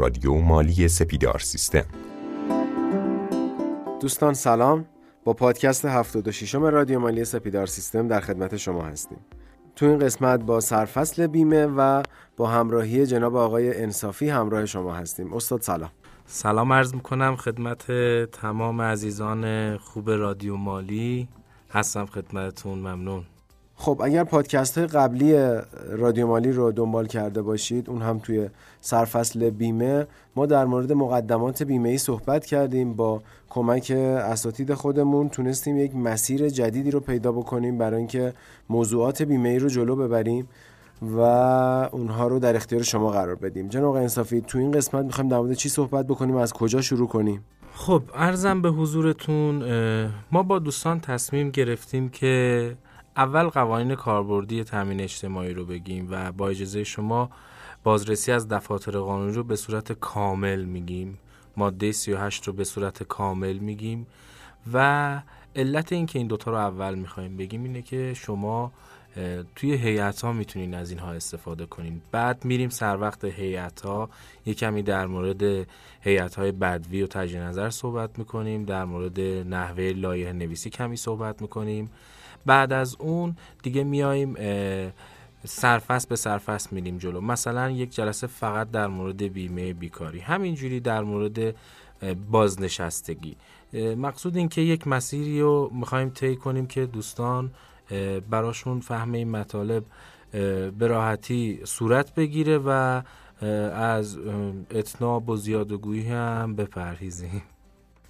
رادیو مالی سپیدار سیستم. دوستان سلام. با پادکست 76 رادیو مالی سپیدار سیستم در خدمت شما هستیم. تو این قسمت با سرفصل بیمه و با همراهی جناب آقای انصافی همراه شما هستیم. استاد سلام. سلام عرض می‌کنم خدمت تمام عزیزان خوب رادیو مالی. هستم خدمتتون. ممنون. خب اگر پادکست های قبلی رادیو مالی رو دنبال کرده باشید اون هم توی سرفصل بیمه ما در مورد مقدمات بیمه ای صحبت کردیم با کمک اساتید خودمون. تونستیم یک مسیر جدیدی رو پیدا بکنیم برای اینکه موضوعات بیمه ای رو جلو ببریم و اونها رو در اختیار شما قرار بدیم. جناب انصافی تو این قسمت می‌خوایم در مورد چی صحبت بکنیم؟ از کجا شروع کنیم؟ خب ارزم به حضورتون ما با دوستان تصمیم گرفتیم که اول قوانین کاربردی تامین اجتماعی رو بگیم و با اجازه شما بازرسی از دفاتر قانونی رو به صورت کامل میگیم. ماده 38 رو به صورت کامل میگیم و علت این که این دوتا رو اول می‌خوایم بگیم اینه که شما توی هیئت ها می‌تونین از اینها استفاده کنین. بعد میریم سر وقت هیئت ها یه کمی در مورد هیئت های بدوی و تجدید نظر صحبت می‌کنیم. در مورد نحوه لایه نویسی کمی صحبت می‌کنیم. بعد از اون دیگه میایم سرفست به سرفست میریم جلو. مثلا یک جلسه فقط در مورد بیمه بیکاری. همینجوری در مورد بازنشستگی. مقصود این که یک مسیری رو می‌خوایم طی کنیم که دوستان براشون فهم این مطالب به راحتی صورت بگیره و از اتناب و زیادگویی هم بپرهیزیم.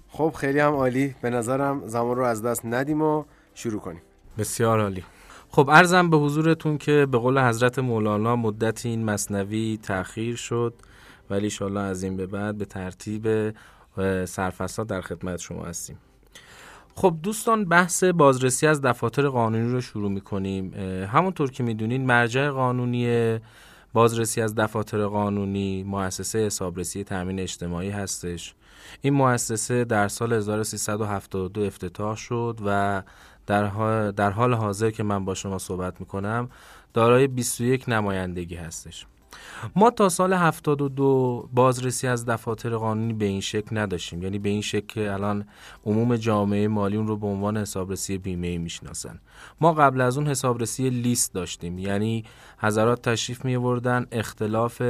خب خیلی هم عالی. به نظرم زمان رو از دست ندیم و شروع کنیم. بسیار عالی. خب ارزم به حضورتون که به قول حضرت مولانا مدت این مصنوی تأخیر شد ولی ایشالله از این به بعد به ترتیب سرفصل در خدمت شما هستیم. خب دوستان بحث بازرسی از دفاتر قانونی رو شروع می‌کنیم. همونطور که می‌دونین مرجع قانونی بازرسی از دفاتر قانونی مؤسسه حسابرسی تامین اجتماعی هستش. این مؤسسه در سال 1372 افتتاح شد و در حال, در حال حاضر که من با شما صحبت می‌کنم دارای 21 نمایندگی هستش. ما تا سال 72 بازرسی از دفاتر قانونی به این شکل نداشتیم. یعنی به این شکل که الان عموم جامعه مالی اون رو به عنوان حسابرسی بیمه می‌شناسن. ما قبل از اون حسابرسی لیست داشتیم. یعنی حضرات تشریف می اختلاف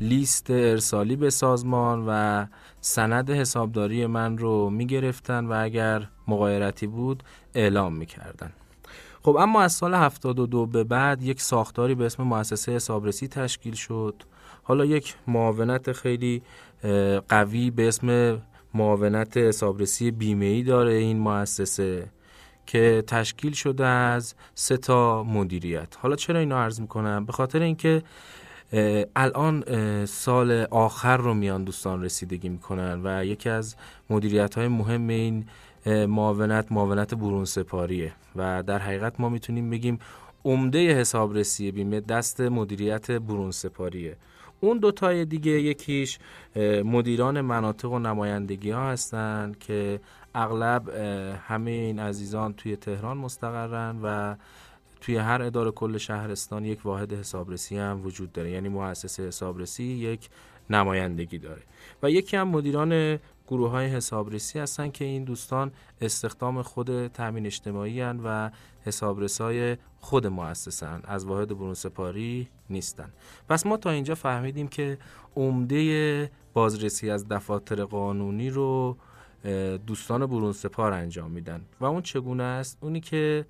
لیست ارسالی به سازمان و سند حسابداری من رو می گرفتن و اگر مقایرتی بود اعلام می کردن. خب اما از سال 72 به بعد یک ساختاری به اسم مؤسسه حسابرسی تشکیل شد. حالا یک معاونت خیلی قوی به اسم معاونت حسابرسی بیمه ای داره این مؤسسه که تشکیل شده از سه تا مدیریت. حالا چرا اینو عرض می‌کنم؟ به خاطر اینکه الان سال آخر رو میان دوستان رسیدگی می‌کنن و یکی از مدیریت های مهم این معاونت معاونت برون سپاریه و در حقیقت ما می‌تونیم بگیم عمده حسابرسی بیمه دست مدیریت برون سپاریه. اون دوتای دیگه یکیش مدیران مناطق و نمایندگی ها هستن که اغلب همه این عزیزان توی تهران مستقرن و توی هر اداره کل شهرستان یک واحد حسابرسی هم وجود داره. یعنی مؤسسه حسابرسی یک نمایندگی داره. و یکی هم مدیران گروه های حسابرسی هستن که این دوستان استخدام خود تامین اجتماعی هن و حسابرسای خود مؤسسن از واحد برون سپاری نیستن. پس ما تا اینجا فهمیدیم که عمده بازرسی از دفاتر قانونی رو دوستان برون انجام میدن. و اون چگونه است؟ اونی که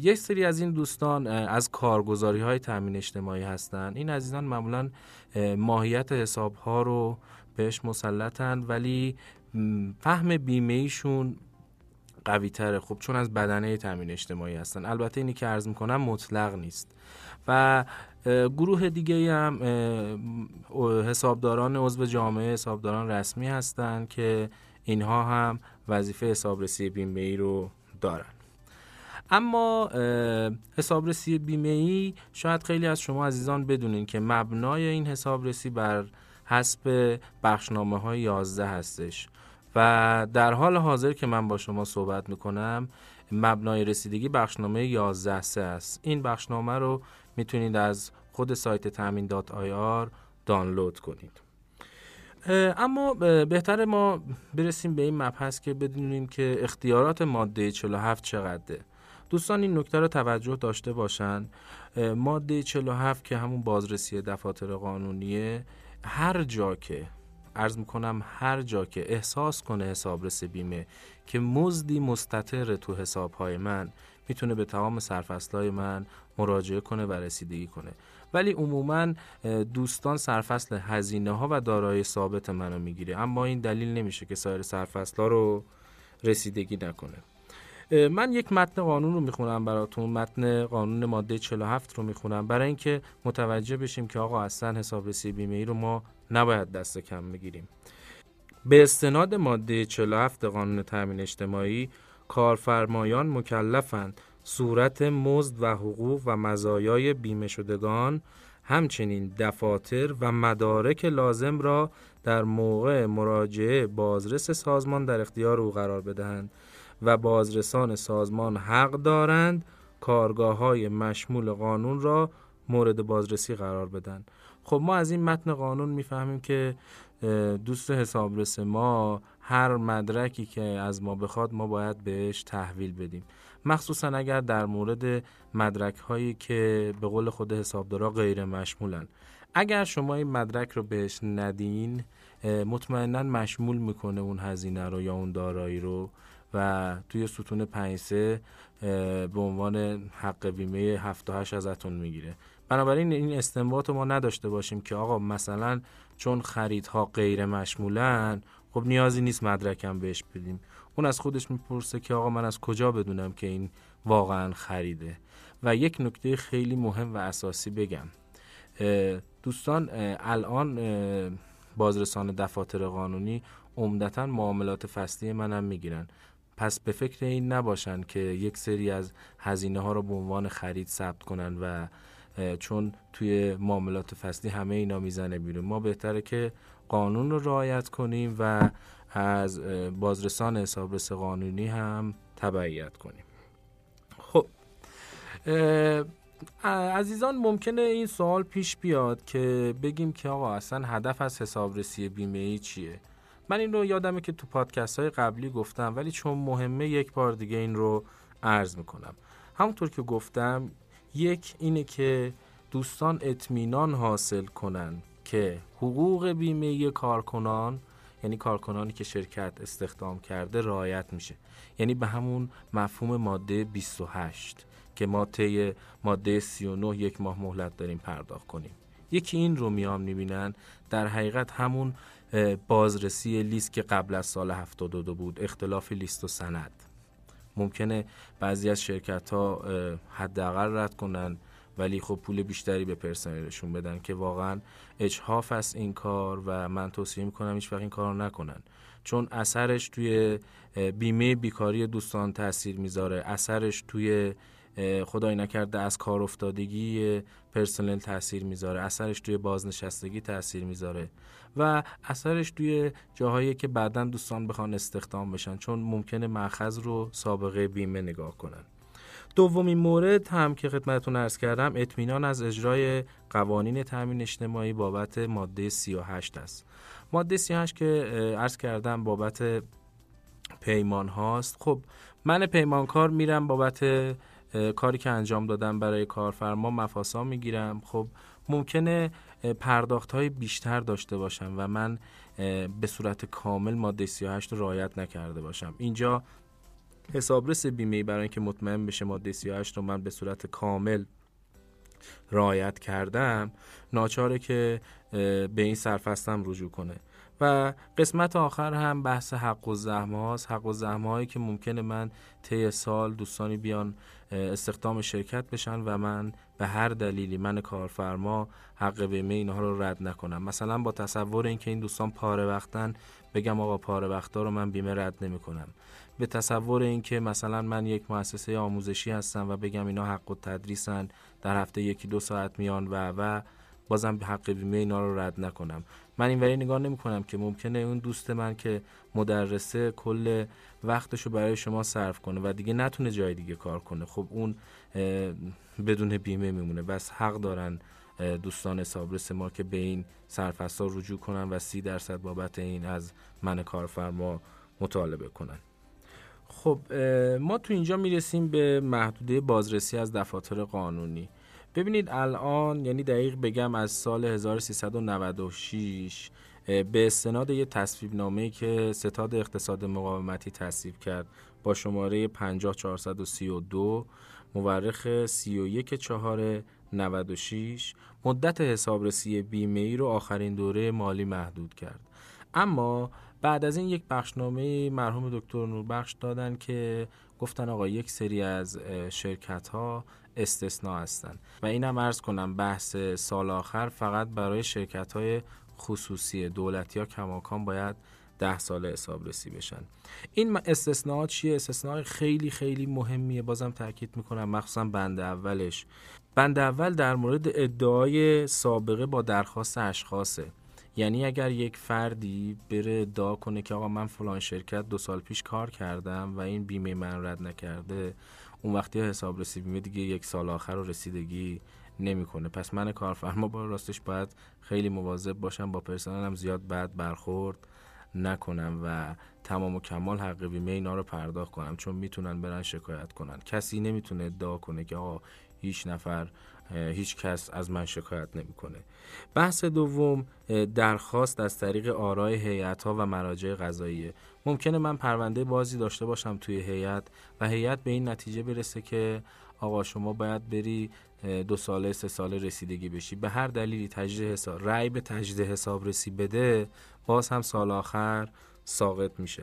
یک سری از این دوستان از کارگزاری های تامین اجتماعی هستند این عزیزان معمولا ماهیت حساب ها رو بهش مسلطن ولی فهم بیمه ایشون قوی تره خب چون از بدنه تامین اجتماعی هستن. البته اینی که عرض می‌کنم مطلق نیست. و گروه دیگه هم حسابداران عضو جامعه حسابداران رسمی هستند که اینها هم وظیفه حسابرسی بیمه ای رو دارن. اما حسابرسی بیمه ای شاید خیلی از شما عزیزان بدونین که مبنای این حسابرسی بر حسب بخشنامه های 11 هستش. و در حال حاضر که من با شما صحبت می‌کنم مبنای رسیدگی بخشنامه 11 سه است. این بخشنامه رو می‌تونید از خود سایت تامین دات آی آر دانلود کنید. اما بهتر ما برسیم به این مبحث که بدونیم که اختیارات ماده 47 چقدره. دوستان این نکته رو توجه داشته باشن. ماده 47 که همون بازرسی دفاتر قانونیه هر جا که ارز می‌کنم هر جا که احساس کنه حسابرس بیمه که مزدی مستطر تو حسابهای من می‌تونه به تمام سرفصلهای من مراجعه کنه و رسیدگی کنه. ولی عموما دوستان سرفصل هزینه ها و دارای ثابت منو می‌گیره. اما این دلیل نمیشه که سایر سرفصل ها رو رسیدگی نکنه. من یک متن قانون رو می‌خونم براتون. متن قانون ماده 47 رو می‌خونم. برای اینکه متوجه بشیم که آقا اصلا حسابرسی بیمه ای رو ما نباید دست کم بگیریم. به استناد ماده 47 قانون تامین اجتماعی کارفرمایان مکلفند. صورت مزد و حقوق و مزایای بیمه شدگان همچنین دفاتر و مدارک لازم را در موقع مراجعه بازرس سازمان در اختیار او قرار بدهند. و بازرسان سازمان حق دارند کارگاه های مشمول قانون را مورد بازرسی قرار بدن. خب ما از این متن قانون می‌فهمیم که دوست حسابرس ما هر مدرکی که از ما بخواد ما باید بهش تحویل بدیم. مخصوصا اگر در مورد مدرک هایی که به قول خود حسابدارا غیر مشمولن. اگر شما این مدرک رو بهش ندین مطمئنا مشمول می‌کنه اون هزینه رو یا اون دارایی رو. و توی ستون 5 به عنوان حق بیمه 78 ازتون می‌گیره. بنابراین این استنباط ما نداشته باشیم که آقا مثلا چون خریدها غیر مشمولن خب نیازی نیست مدرکم بهش بدیم. اون از خودش می‌پرسه که آقا من از کجا بدونم که این واقعا خریده؟ و یک نکته خیلی مهم و اساسی بگم. دوستان الان بازرسان دفاتر قانونی عمدتا معاملات فصلی منم می‌گیرن. پس به فکر این نباشن که یک سری از هزینه ها رو به عنوان خرید ثبت کنن و چون توی معاملات فصلی همه اینا می‌زنه بیرون. ما بهتره که قانون رو رعایت کنیم و از بازرسان حسابرس قانونی هم تبعیت کنیم. خب عزیزان ممکنه این سوال پیش بیاد که بگیم که آقا اصلا هدف از حسابرسی بیمه ای چیه؟ من این رو یادمه که تو پادکست های قبلی گفتم ولی چون مهمه یک بار دیگه این رو عرض می‌کنم. همونطور که گفتم یک اینه که دوستان اطمینان حاصل کنن که حقوق بیمه کارکنان یعنی کارکنانی که شرکت استخدام کرده رعایت میشه. یعنی به همون مفهوم ماده 28 که ما طی ماده 39 یک ماه مهلت داریم پرداخت کنیم. یکی این رو میام می‌بینن. در حقیقت همون بازرسی لیست که قبل از سال 72 بود. اختلاف لیست و سند. ممکنه بعضی از شرکت ها حداقل رد کنن ولی خب پول بیشتری به پرسنلشون بدن که واقعا اجهاف است این کار و من توصیه می‌کنم هیچ وقت این کار نکنن. چون اثرش توی بیمه بیکاری دوستان تاثیر می‌ذاره. اثرش توی خدای نکرده از کار افتادگی پرسنل تاثیر می‌ذاره اثرش توی بازنشستگی تاثیر می‌ذاره و اثرش توی جاهایی که بعدا دوستان بخوان استخدام بشن چون ممکنه مأخذ رو سابقه بیمه نگاه کنن. دومین مورد هم که خدمتتون ارز کردم اطمینان از اجرای قوانین تامین اجتماعی بابت ماده 38 است. ماده 38 که ارز کردم بابت پیمان هاست خب من پیمانکار میرم بابت کاری که انجام دادم برای کارفرما مفاسا می‌گیرم. خب ممکنه پرداخت های بیشتر داشته باشم و من به صورت کامل ماده 38 رو رعایت نکرده باشم. اینجا حسابرس بیمه برای اینکه مطمئن بشه ماده 38 رو من به صورت کامل رعایت کردم ناچاره که به این سرفستم رجوع کنه. و قسمت آخر هم بحث حق و زحمه هاست. حق و زحمه هایی که ممکنه من طی سال دوستانی بیان استخدام شرکت بشن و من به هر دلیلی من کارفرما حق بیمه اینها رو رد نکنم. مثلا با تصور اینکه این دوستان پاره وقتن بگم آقا پاره وقتا رو من بیمه رد نمی کنم. به تصور اینکه مثلا من یک مؤسسه آموزشی هستم و بگم اینا حق و تدریسن در هفته یکی دو ساعت میان و و بازم حق بیمه اینا رو رد نکنم. من این ولی نگاه نمی کنم که ممکنه اون دوست من که مدرسه کل وقتش رو برای شما صرف کنه و دیگه نتونه جای دیگه کار کنه. خب اون بدون بیمه میمونه. بس حق دارن دوستان حسابرس ما که به این سرفصل رجوع کنن و سی درصد بابت این از من کارفرما مطالبه کنن. خب ما تو اینجا می‌رسیم به محدوده بازرسی از دفاتر قانونی. ببینید الان یعنی دقیق بگم از سال 1396 به استناد یه تصویب نامه که ستاد اقتصاد مقاومتی تصویب کرد با شماره 50432 مورخ 31 4 96 مدت حسابرسی بیمه ای رو آخرین دوره مالی محدود کرد. اما بعد از این یک بخشنامه مرحوم دکتر نوربخش دادن که گفتن آقا یک سری از شرکت ها استثناء هستند و اینم عرض کنم بحث سال آخر فقط برای شرکت های خصوصی دولتی یا کماکان باید ده سال حسابرسی بشن. این استثناءات چیه؟ استثناء خیلی خیلی مهمیه. بازم تاکید می‌کنم مخصوصا بند اولش. بند اول در مورد ادعای سابقه با درخواست اشخاصه. یعنی اگر یک فردی بره ادعا کنه که آقا من فلان شرکت دو سال پیش کار کردم و این بیمه من رد نکرده اون وقتی حسابرسی بیمه دیگه یک سال آخر رو رسیدگی نمی‌کنه. پس من کارفرما با راستش باید خیلی مواظب باشم با پرسنلم زیاد بد برخورد نکنم و تمام و کمال حق بیمه اینا رو پرداخت کنم چون می‌تونن برن شکایت کنن. کسی نمی‌تونه ادعا کنه که آقا هیچ نفر هیچ کس از من شکایت نمی‌کنه. بحث دوم درخواست از طریق آرای هیئت ها و مراجع قضاییه. ممکنه من پرونده بازی داشته باشم توی هیئت و هیئت به این نتیجه برسه که آقا شما باید بری دو ساله سه ساله رسیدگی بشی. به هر دلیلی تجدید حساب رأی به تجدید حسابرسی بده باز هم سال آخر ساقط میشه.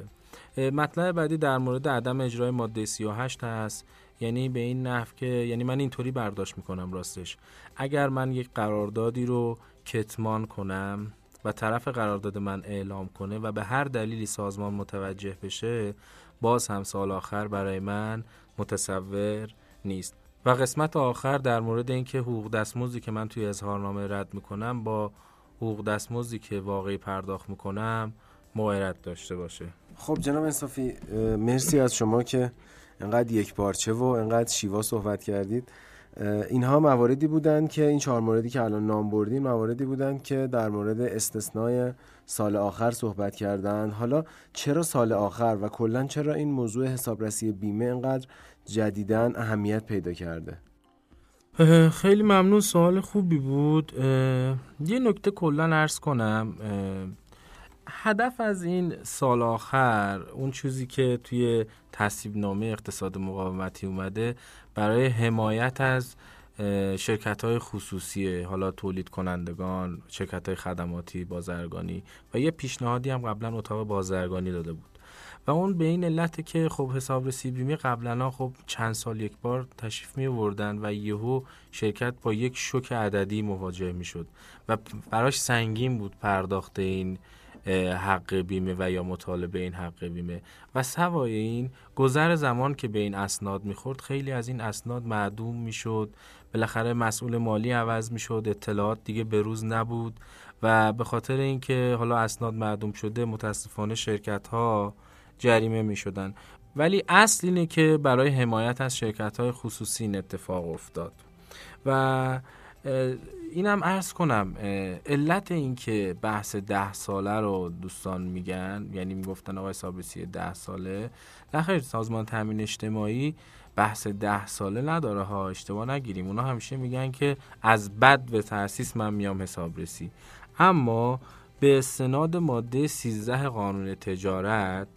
مطلب بعدی در مورد عدم اجرای ماده 38 هست. یعنی به این نحو که یعنی من اینطوری برداشت می‌کنم راستش. اگر من یک قراردادی رو کتمان کنم و طرف قرارداد من اعلام کنه و به هر دلیلی سازمان متوجه بشه باز هم سال آخر برای من متصور نیست. و قسمت آخر در مورد اینکه حقوق دستمزدی که من توی اظهارنامه رد می‌کنم با حقوق دستمزدی که واقعی پرداخت می‌کنم موارد داشته باشه. خب جناب انصافی مرسی از شما که انقدر یک پارچه و انقدر شیوا صحبت کردید. اینها مواردی بودند که این چهار موردی که الان نام بردیم مواردی بودند که در مورد استثنای سال آخر صحبت کردند حالا چرا سال آخر و کلا چرا این موضوع حسابرسی بیمه انقدر جدیدن اهمیت پیدا کرده؟ خیلی ممنون سوال خوبی بود. یه نکته کلا ارز کنم. هدف از این سال آخر اون چیزی که توی تصیب نامه اقتصاد مقاومتی اومده برای حمایت از شرکت های خصوصی حالا تولید کنندگان شرکت های خدماتی بازرگانی و یه پیشنهادی هم قبلا اتاق بازرگانی داده بود. و اون به این علت که خب حسابرسی بیمه قبلا خب چند سال یک بار تشریف می وردن و یهو شرکت با یک شوک عددی مواجه می شد و براش سنگین بود پرداخت این حق بیمه و یا مطالبه این حق بیمه. و سوای این گذر زمان که به این اسناد می‌خورد خیلی از این اسناد معدوم می‌شد. بالاخره مسئول مالی عوض می‌شد اطلاعات دیگه به روز نبود و به خاطر اینکه حالا اسناد معدوم شده متاسفانه شرکت ها جریمه می شدن ولی اصل اینه که برای حمایت از شرکت های خصوصی این اتفاق افتاد. و اینم ارز کنم علت اینکه بحث ده ساله رو دوستان میگن یعنی می‌گفتن آقای سابسی ده ساله نخیر سازمان تامین اجتماعی بحث ده ساله نداره ها اشتباه نگیریم. اونا همیشه میگن که از بد به تاسیس من میام حسابرسی اما به استناد ماده 13 قانون تجارت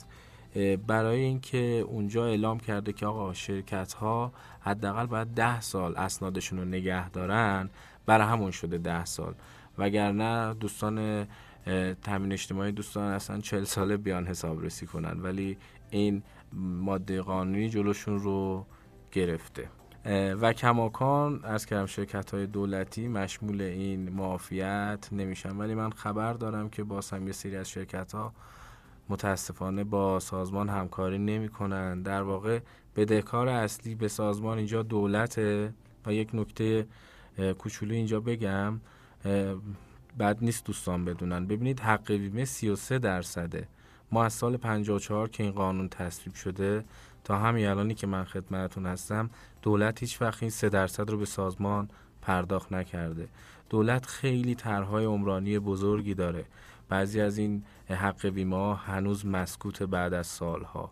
برای اینکه اونجا اعلام کرده که آقا شرکت ها حداقل باید ده سال اسنادشون رو نگه دارن برای همون شده ده سال. وگرنه دوستان تامین اجتماعی دوستان اصلا چل ساله بیان حسابرسی کنن ولی این ماده قانونی جلوشون رو گرفته. و کماکان از کردم شرکت های دولتی مشمول این معافیت نمیشن. ولی من خبر دارم که با هم یه سری از شرکت ها متاسفانه با سازمان همکاری نمی کنن در واقع بدهکار اصلی به سازمان اینجا دولته و یک نکته کوچولو اینجا بگم بد نیست دوستان بدونن. ببینید حق بیمه 33 درصده. ما از سال 54 که این قانون تصویب شده تا همین الانی که من خدمتتون هستم دولت هیچ وقت این 3 درصد رو به سازمان پرداخت نکرده. دولت خیلی طرحهای عمرانی بزرگی داره. بعضی از این حق بیمه هنوز مسکوت بعد از سالها.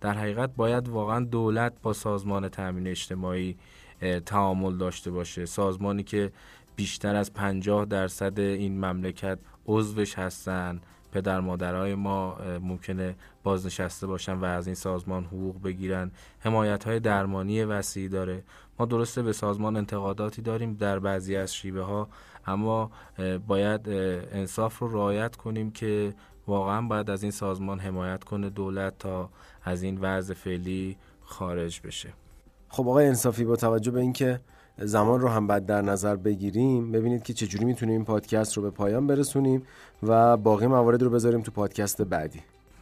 در حقیقت باید واقعا دولت با سازمان تامین اجتماعی تعامل داشته باشه. سازمانی که بیشتر از پنجاه درصد این مملکت عضوش هستن پدر مادرای ما ممکنه بازنشسته باشن و از این سازمان حقوق بگیرن. حمایت های درمانی وسیعی داره. ما درسته به سازمان انتقاداتی داریم در بعضی از شیوه ها اما باید انصاف رو رعایت کنیم که واقعا باید از این سازمان حمایت کنه دولت تا از این وضع فعلی خارج بشه. خب آقای انصافی با توجه به اینکه زمان رو هم بعد در نظر بگیریم ببینید که چجوری می‌تونیم این پادکست رو به پایان برسونیم و باقی موارد رو بذاریم تو پادکست بعدی.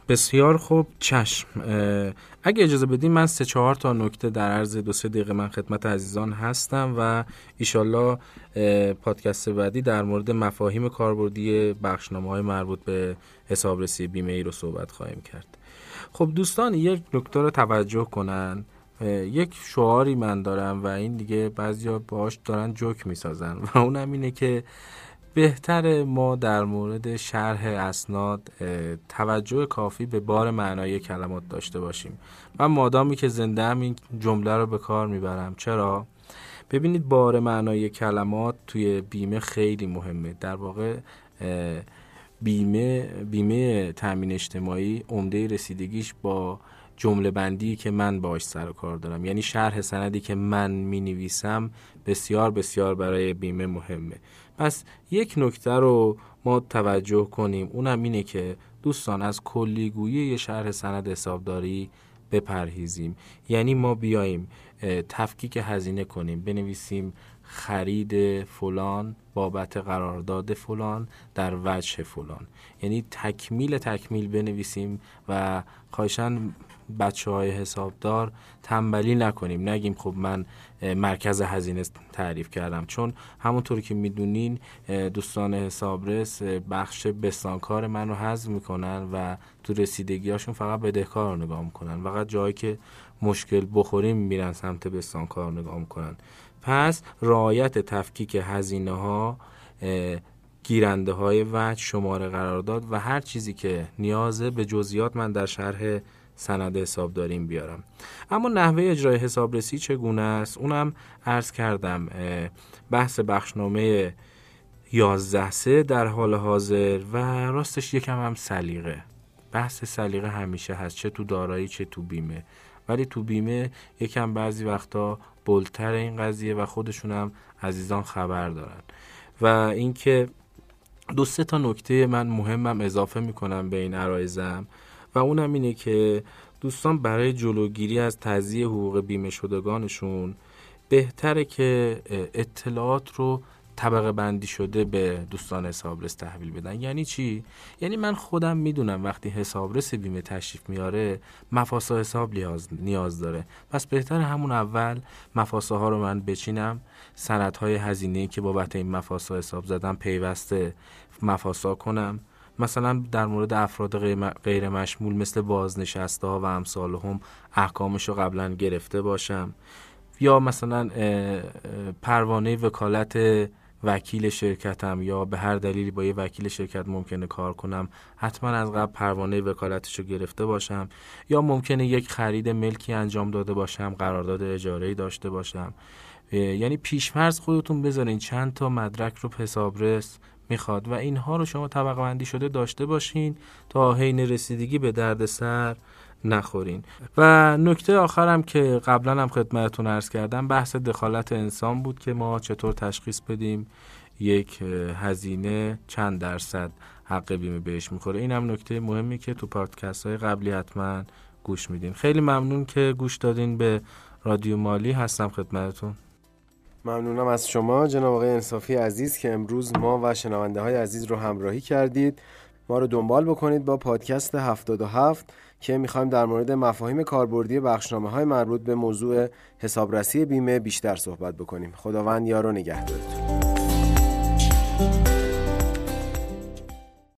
بسیار خوب. چشم. اگه اجازه بدیم من سه چهار تا نکته در عرض دو سه دقیقه من خدمت عزیزان هستم و ایشالله پادکست بعدی در مورد مفاهیم کاربردی بخشنامه های مربوط به حسابرسی بیمه ای رو صحبت خواهیم کرد. خب دوستان یک نکته رو توجه کنن. یک شعاری من دارم و این دیگه بعضیا باش دارن جوک می‌سازن و اونم اینه که بهتر ما در مورد شرح اسناد توجه کافی به بار معنای کلمات داشته باشیم. من مادامی که زنده هم این جمله رو به کار می‌برم. چرا؟ ببینید بار معنای کلمات توی بیمه خیلی مهمه. در واقع بیمه بیمه تامین اجتماعی عمده رسیدگیش با جمله بندی که من باش سر و کار دارم. یعنی شرح سندی که من می نویسم بسیار بسیار برای بیمه مهمه. پس یک نکته رو ما توجه کنیم. اونم اینه که دوستان از کلیگویی یه شرح سند حسابداری بپرهیزیم. یعنی ما بیایم تفکیک هزینه کنیم. بنویسیم خرید فلان بابت قرارداد فلان در وجه فلان. یعنی تکمیل تکمیل بنویسیم و خواهشان بچه های حسابدار تنبلی نکنیم. نگیم خب من مرکز هزینه تعریف کردم. چون همونطور که می‌دونین دوستان حسابرس بخش بستانکار من رو حذف می‌کنن و تو رسیدگیاشون فقط بدهکار رو نگاه می‌کنن. فقط جایی که مشکل بخوریم میرن سمت بستانکار رو نگاه می‌کنن. پس رعایت تفکیک هزینه ها گیرنده های وجه شماره قرارداد و هر چیزی که نیازه به جزئیات من در شرح سند حساب داریم بیارم. اما نحوه اجرای حسابرسی چگونه است؟ اونم عرض کردم بحث بخشنامه 11 سه در حال حاضر و راستش یکم هم سلیقه. بحث سلیقه همیشه هست چه تو دارایی چه تو بیمه. ولی تو بیمه یکم بعضی وقتا بلتر این قضیه و خودشون هم عزیزان خبر دارن. و اینکه دو سه تا نکته من مهمم اضافه می‌کنم به این عرایزم. و اونم اینه که دوستان برای جلوگیری از تضییع حقوق بیمه شدگانشون بهتره که اطلاعات رو طبقه بندی شده به دوستان حسابرس تحویل بدن. یعنی چی؟ یعنی من خودم می‌دونم وقتی حسابرس بیمه تشریف میاره مفاسا حساب نیاز, داره. پس بهتر همون اول مفاسا ها رو من بچینم. های هزینه که بابت این مفاسا حساب زدم پیوسته مفاسا کنم. مثلا در مورد افراد غیر مشمول مثل بازنشسته ها و امثال هم احکامش رو قبلا گرفته باشم. یا مثلا پروانه وکالت وکیل شرکتم یا به هر دلیلی با یه وکیل شرکت ممکنه کار کنم حتما از قبل پروانه وکالتش رو گرفته باشم. یا ممکنه یک خرید ملکی انجام داده باشم قرارداد اجاره داشته باشم. یعنی پیشمرز خودتون بذارین چند تا مدرک رو حسابرس می‌خواد و اینها رو شما طبقه بندی شده داشته باشین تا حین رسیدگی به درد سر نخورین. و نکته آخرم که قبلا هم خدمتتون عرض کردم بحث دخالت انسان بود که ما چطور تشخیص بدیم یک هزینه چند درصد حق بیمه بهش می‌خوره. این هم نکته مهمی که تو پادکست های قبلی حتما گوش میدین. خیلی ممنون که گوش دادین به رادیو مالی. هستم خدمتتون. ممنونم از شما جناب آقای انصافی عزیز که امروز ما و شنونده های عزیز رو همراهی کردید. ما رو دنبال بکنید با پادکست 77 که می‌خوایم در مورد مفاهیم کاربردی بخشنامه های مربوط به موضوع حسابرسی بیمه بیشتر صحبت بکنیم. خداوند یارو نگهدارتون.